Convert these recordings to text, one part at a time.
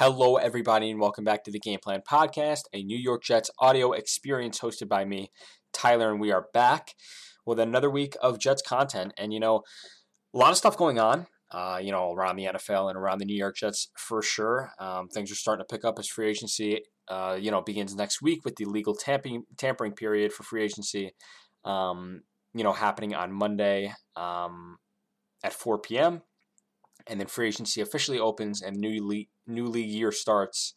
Hello, everybody, and welcome back to the Game Plan Podcast, a New York Jets audio experience hosted by me, Tyler, and we are back with another week of Jets content. And, you know, a lot of stuff going on, uh, you know, around the NFL and around the New York Jets for sure. Um, things are starting to pick up as free agency, uh, you know, begins next week with the legal tampering, tampering period for free agency, um, you know, happening on Monday um, at 4 p.m and then free agency officially opens and new league, new league year starts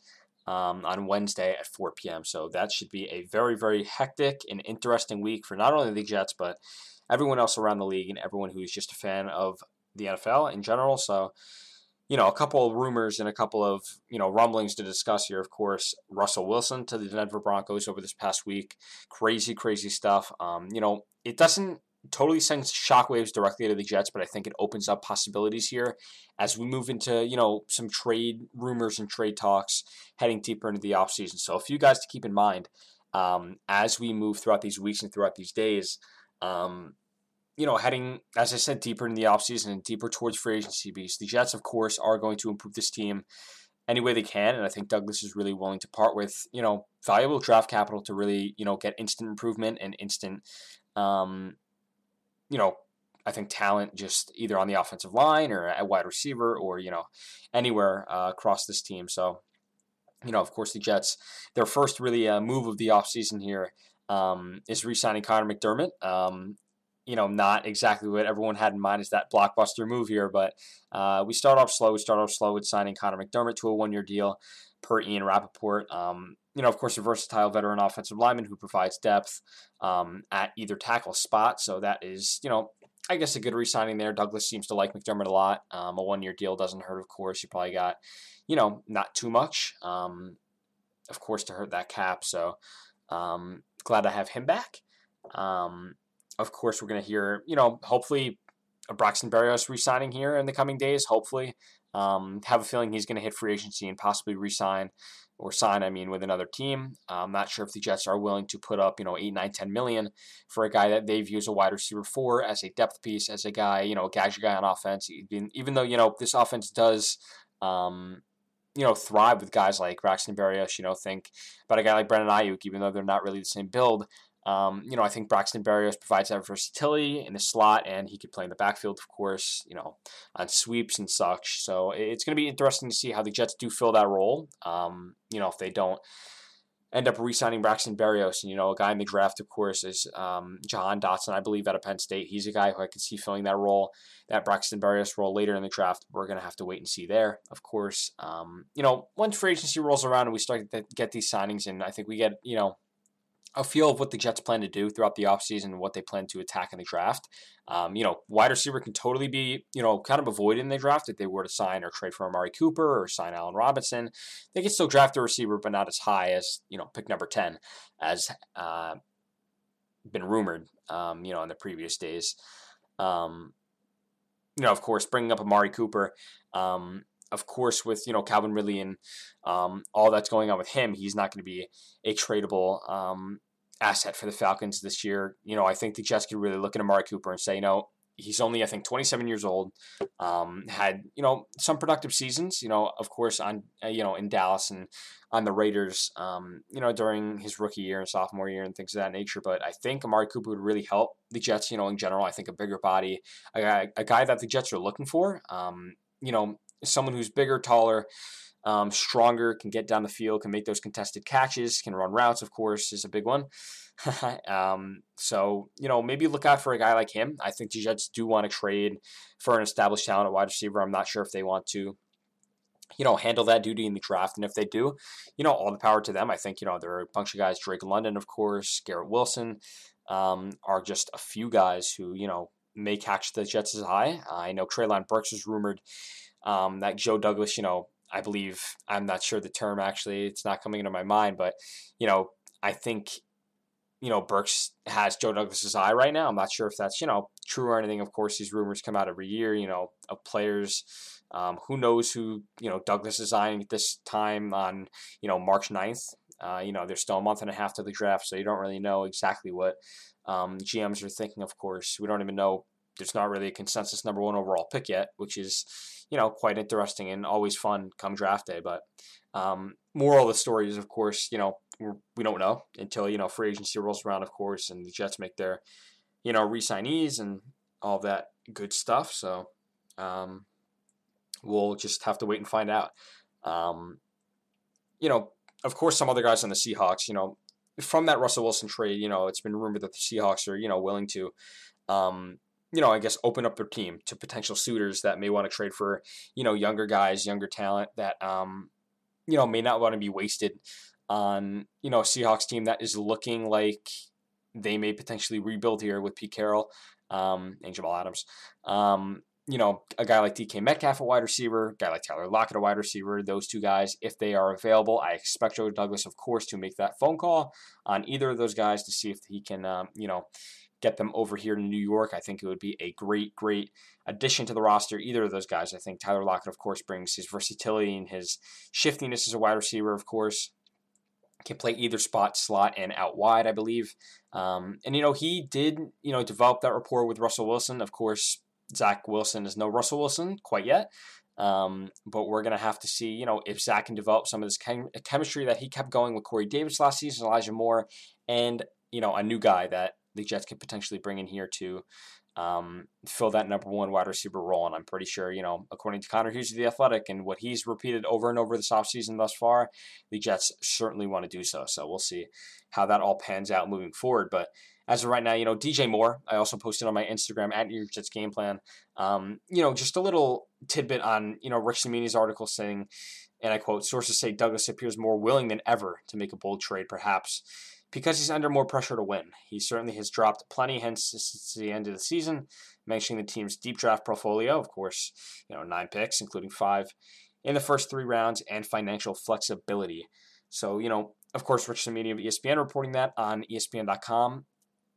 um, on Wednesday at 4 p.m. So that should be a very, very hectic and interesting week for not only the Jets, but everyone else around the league and everyone who's just a fan of the NFL in general. So, you know, a couple of rumors and a couple of, you know, rumblings to discuss here. Of course, Russell Wilson to the Denver Broncos over this past week. Crazy, crazy stuff. Um, you know, it doesn't totally sends shockwaves directly to the Jets, but I think it opens up possibilities here as we move into, you know, some trade rumors and trade talks heading deeper into the offseason. So a few guys to keep in mind um, as we move throughout these weeks and throughout these days. Um, you know, heading, as I said, deeper in the offseason and deeper towards free agency beats. The Jets, of course, are going to improve this team any way they can. And I think Douglas is really willing to part with, you know, valuable draft capital to really, you know, get instant improvement and instant, um, you know, I think talent just either on the offensive line or at wide receiver or, you know, anywhere uh, across this team. So, you know, of course, the Jets, their first really uh, move of the offseason here um, is re signing Conor McDermott. Um, you know, not exactly what everyone had in mind is that blockbuster move here, but uh, we start off slow. We start off slow with signing Conor McDermott to a one year deal per Ian Rapoport. Um, you know, of course, a versatile veteran offensive lineman who provides depth um, at either tackle spot. So that is, you know, I guess a good re-signing there. Douglas seems to like McDermott a lot. Um, a one-year deal doesn't hurt, of course. You probably got, you know, not too much, um, of course, to hurt that cap. So um, glad to have him back. Um, of course, we're going to hear, you know, hopefully a Braxton Berrios re-signing here in the coming days. Hopefully, um, have a feeling he's going to hit free agency and possibly re-sign or sign, I mean, with another team. I'm not sure if the Jets are willing to put up, you know, eight, nine, ten million for a guy that they view as a wide receiver for, as a depth piece, as a guy, you know, a gadget guy on offense. Even, even though, you know, this offense does, um, you know, thrive with guys like Braxton Berrios, you know, think about a guy like Brandon Aiyuk, even though they're not really the same build. Um, you know, I think Braxton Berrios provides that versatility in the slot, and he could play in the backfield, of course, you know, on sweeps and such. So it's going to be interesting to see how the Jets do fill that role. Um, you know, if they don't end up re-signing Braxton Berrios, and you know, a guy in the draft, of course, is um, Jahan Dotson, I believe, out of Penn State. He's a guy who I could see filling that role, that Braxton Berrios role later in the draft. We're going to have to wait and see there, of course. Um, you know, once free agency rolls around and we start to get these signings, and I think we get, you know, a feel of what the Jets plan to do throughout the offseason and what they plan to attack in the draft. Um, you know, wide receiver can totally be, you know, kind of avoided in the draft if they were to sign or trade for Amari Cooper or sign Allen Robinson. They can still draft a receiver, but not as high as, you know, pick number 10, as uh, been rumored, um, you know, in the previous days. Um, you know, of course, bringing up Amari Cooper, um, of course, with you know Calvin Ridley and um, all that's going on with him, he's not going to be a tradable um, asset for the Falcons this year. You know, I think the Jets could really look at Amari Cooper and say, you know, he's only I think 27 years old. Um, had you know some productive seasons. You know, of course on uh, you know in Dallas and on the Raiders. Um, you know during his rookie year and sophomore year and things of that nature. But I think Amari Cooper would really help the Jets. You know in general, I think a bigger body, a guy, a guy that the Jets are looking for. Um, you know, someone who's bigger, taller, um, stronger, can get down the field, can make those contested catches, can run routes, of course, is a big one. um, so, you know, maybe look out for a guy like him. I think the Jets do want to trade for an established talent at wide receiver. I'm not sure if they want to, you know, handle that duty in the draft. And if they do, you know, all the power to them. I think, you know, there are a bunch of guys, Drake London, of course, Garrett Wilson, um, are just a few guys who, you know, may catch the Jets eye. I know Treylon Burks is rumored um, that Joe Douglas, you know, I believe, I'm not sure the term actually, it's not coming into my mind, but, you know, I think, you know, Burks has Joe Douglas's eye right now. I'm not sure if that's, you know, true or anything. Of course, these rumors come out every year, you know, of players. Um, who knows who, you know, Douglas is eyeing at this time on, you know, March 9th. Uh, you know, there's still a month and a half to the draft, so you don't really know exactly what um, GMs are thinking, of course. We don't even know there's not really a consensus number one overall pick yet, which is, you know, quite interesting and always fun come draft day. But um, moral of the story is, of course, you know, we're, we do not know until, you know, free agency rolls around, of course, and the Jets make their, you know, re-signees and all that good stuff. So um, we'll just have to wait and find out. Um, you know, of course, some other guys on the Seahawks, you know, from that Russell Wilson trade, you know, it's been rumored that the Seahawks are, you know, willing to, um, you know, I guess open up their team to potential suitors that may want to trade for, you know, younger guys, younger talent that, um, you know, may not want to be wasted on, you know, a Seahawks team that is looking like they may potentially rebuild here with Pete Carroll um, and Jamal Adams. Um, you know, a guy like DK Metcalf, a wide receiver, guy like Tyler Lockett, a wide receiver, those two guys, if they are available, I expect Joe Douglas, of course, to make that phone call on either of those guys to see if he can, um, you know, get them over here to New York. I think it would be a great, great addition to the roster. Either of those guys. I think Tyler Lockett, of course, brings his versatility and his shiftiness as a wide receiver, of course. Can play either spot, slot, and out wide, I believe. Um, and, you know, he did, you know, develop that rapport with Russell Wilson. Of course, Zach Wilson is no Russell Wilson quite yet. Um, but we're going to have to see, you know, if Zach can develop some of this chem- chemistry that he kept going with Corey Davis last season, Elijah Moore, and, you know, a new guy that the Jets could potentially bring in here to um, fill that number one wide receiver role. And I'm pretty sure, you know, according to Connor Hughes of The Athletic and what he's repeated over and over this offseason thus far, the Jets certainly want to do so. So we'll see how that all pans out moving forward. But as of right now, you know, DJ Moore, I also posted on my Instagram at Your Jets Game Plan, um, you know, just a little tidbit on, you know, Rich Cimini's article saying, and I quote, sources say Douglas appears more willing than ever to make a bold trade, perhaps because he's under more pressure to win. He certainly has dropped plenty hints since the end of the season, mentioning the team's deep draft portfolio, of course, you know, nine picks, including five in the first three rounds, and financial flexibility. So, you know, of course, Rich Cimini of ESPN reporting that on ESPN.com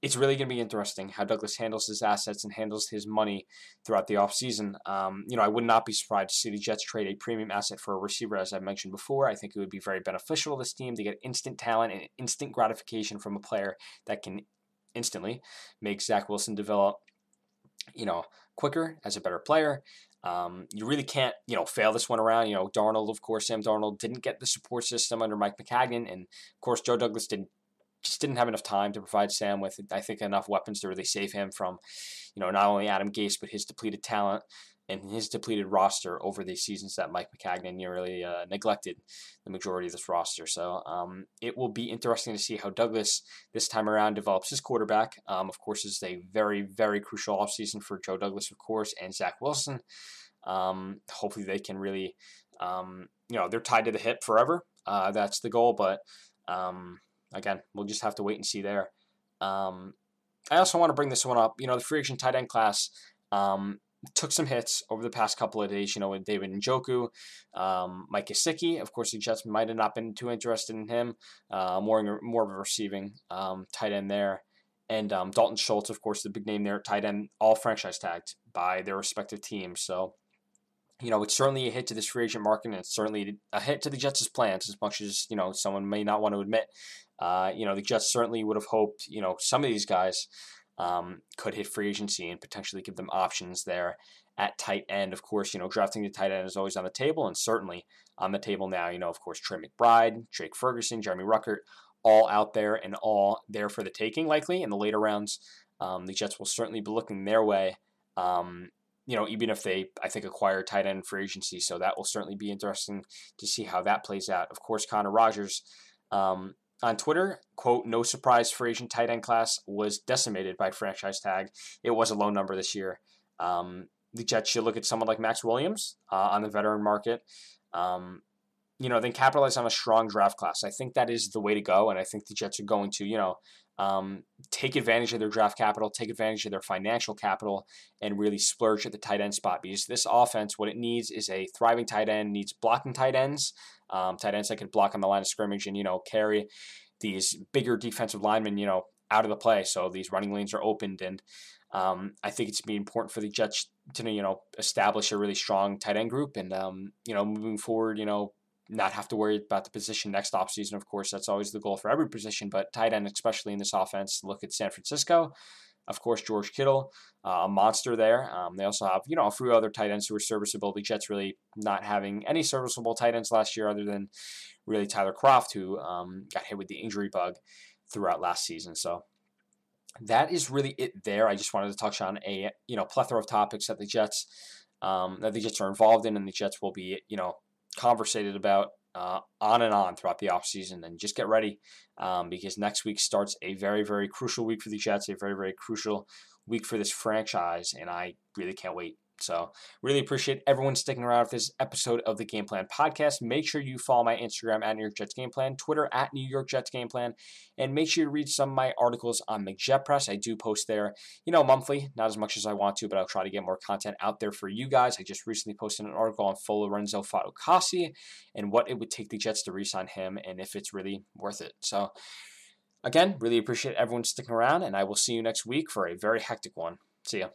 it's really going to be interesting how Douglas handles his assets and handles his money throughout the offseason. Um, you know, I would not be surprised to see the Jets trade a premium asset for a receiver, as I mentioned before. I think it would be very beneficial to this team to get instant talent and instant gratification from a player that can instantly make Zach Wilson develop, you know, quicker as a better player. Um, you really can't, you know, fail this one around. You know, Darnold, of course, Sam Darnold didn't get the support system under Mike Maccagnan, and of course, Joe Douglas didn't just didn't have enough time to provide Sam with, I think, enough weapons to really save him from, you know, not only Adam Gase, but his depleted talent and his depleted roster over the seasons that Mike Maccagnan nearly uh, neglected the majority of this roster. So um, it will be interesting to see how Douglas this time around develops his quarterback. Um, of course, is a very, very crucial offseason for Joe Douglas, of course, and Zach Wilson. Um, hopefully they can really, um, you know, they're tied to the hip forever. Uh, that's the goal, but um, again, we'll just have to wait and see there. Um, I also want to bring this one up. You know, the free agent tight end class um, took some hits over the past couple of days. You know, with David Njoku, um, Mike Gesicki. Of course, the Jets might have not been too interested in him. Uh, more more of a receiving um, tight end there. And um, Dalton Schultz, of course, the big name there, tight end, all franchise tagged by their respective teams. So you know, it's certainly a hit to this free agent market, and it's certainly a hit to the Jets' plans, as much as, you know, someone may not want to admit. Uh, you know, the Jets certainly would have hoped, you know, some of these guys um, could hit free agency and potentially give them options there at tight end. Of course, you know, drafting the tight end is always on the table, and certainly on the table now, you know, of course, Trey McBride, Jake Ferguson, Jeremy Ruckert, all out there and all there for the taking, likely in the later rounds. Um, the Jets will certainly be looking their way. Um, you know, even if they, I think, acquire tight end for agency. So that will certainly be interesting to see how that plays out. Of course, Connor Rogers um, on Twitter, quote, no surprise free agent tight end class was decimated by franchise tag. It was a low number this year. Um, the Jets should look at someone like Maxx Williams uh, on the veteran market. Um, you know, then capitalize on a strong draft class. I think that is the way to go, and I think the Jets are going to, you know, um, take advantage of their draft capital, take advantage of their financial capital, and really splurge at the tight end spot. Because this offense, what it needs is a thriving tight end, needs blocking tight ends, um, tight ends that can block on the line of scrimmage and you know carry these bigger defensive linemen, you know, out of the play. So these running lanes are opened, and um, I think it's be important for the Jets to you know establish a really strong tight end group, and um, you know moving forward, you know not have to worry about the position next offseason. Of course, that's always the goal for every position, but tight end, especially in this offense, look at San Francisco. of course, George Kittle, uh, a monster there. Um, they also have, you know, a few other tight ends who are serviceable. The Jets really not having any serviceable tight ends last year other than really Tyler Kroft, who um, got hit with the injury bug throughout last season. So that is really it there. I just wanted to touch on a, you know, plethora of topics that the Jets, um, that the Jets are involved in and the Jets will be, you know, conversated about uh, on and on throughout the offseason. And just get ready um, because next week starts a very, very crucial week for the Jets, a very, very crucial week for this franchise. And I really can't wait so, really appreciate everyone sticking around for this episode of the Game Plan podcast. Make sure you follow my Instagram at New York Jets Game Plan, Twitter at New York Jets Game Plan, and make sure you read some of my articles on McJet Press. I do post there, you know, monthly, not as much as I want to, but I'll try to get more content out there for you guys. I just recently posted an article on Lorenzo Fatukasi and what it would take the Jets to re-sign him and if it's really worth it. So, again, really appreciate everyone sticking around, and I will see you next week for a very hectic one. See ya.